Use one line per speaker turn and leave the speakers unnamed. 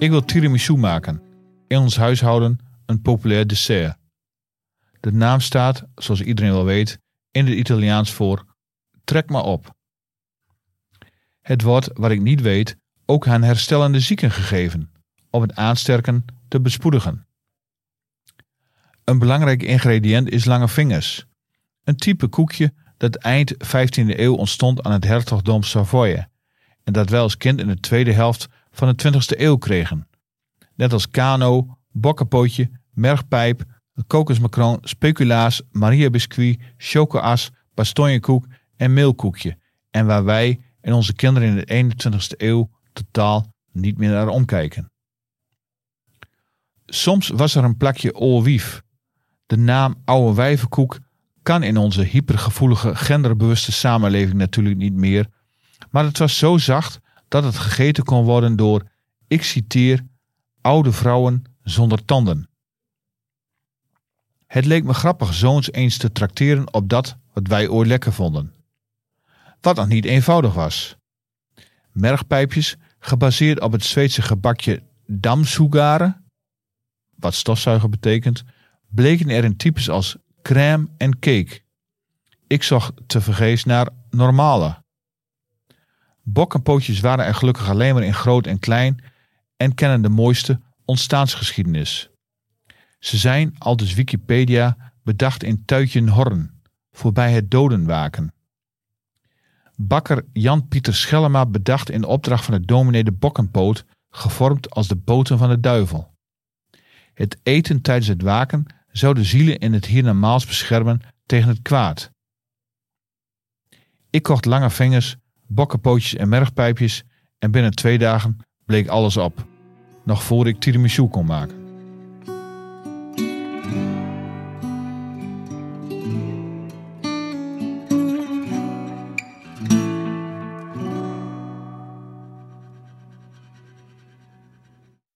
Ik wil tiramisu maken. In ons huishouden een populair dessert. De naam staat, zoals iedereen wel weet, in het Italiaans voor trek maar op. Het wordt, wat ik niet weet, ook aan herstellende zieken gegeven, om het aansterken te bespoedigen. Een belangrijk ingrediënt is lange vingers, een type koekje dat eind 15e eeuw ontstond aan het hertogdom Savoye en dat wij als kind in de tweede helft van de 20e eeuw kregen. Net als kano, bokkenpootje, mergpijp, kokosmacroon, speculaas, Maria biscuit, chocoas, bastonjekoek en meelkoekje. En waar wij en onze kinderen in de 21ste eeuw totaal niet meer naar omkijken. Soms was er een plakje olwief. De naam oude wijvenkoek kan in onze hypergevoelige genderbewuste samenleving natuurlijk niet meer, maar het was zo zacht dat het gegeten kon worden door, ik citeer, oude vrouwen zonder tanden. Het leek me grappig zoons eens te trakteren op dat wat wij ooit lekker vonden. Wat nog niet eenvoudig was. Mergpijpjes, gebaseerd op het Zweedse gebakje damsugare, wat stofzuiger betekent, bleken er in types als crème en cake. Ik zocht tevergeefs naar normale. Bokkenpootjes waren er gelukkig alleen maar in groot en klein en kennen de mooiste ontstaansgeschiedenis. Ze zijn, al dus Wikipedia, bedacht in Tuitjenhorn, voorbij het dodenwaken. Bakker Jan-Pieter Schellema bedacht in opdracht van de dominee de bokkenpoot, gevormd als de boten van de duivel. Het eten tijdens het waken zou de zielen in het hiernamaals beschermen tegen het kwaad. Ik kocht lange vingers, bokkenpootjes en mergpijpjes en binnen twee dagen bleek alles op, nog voor ik tiramisu kon maken.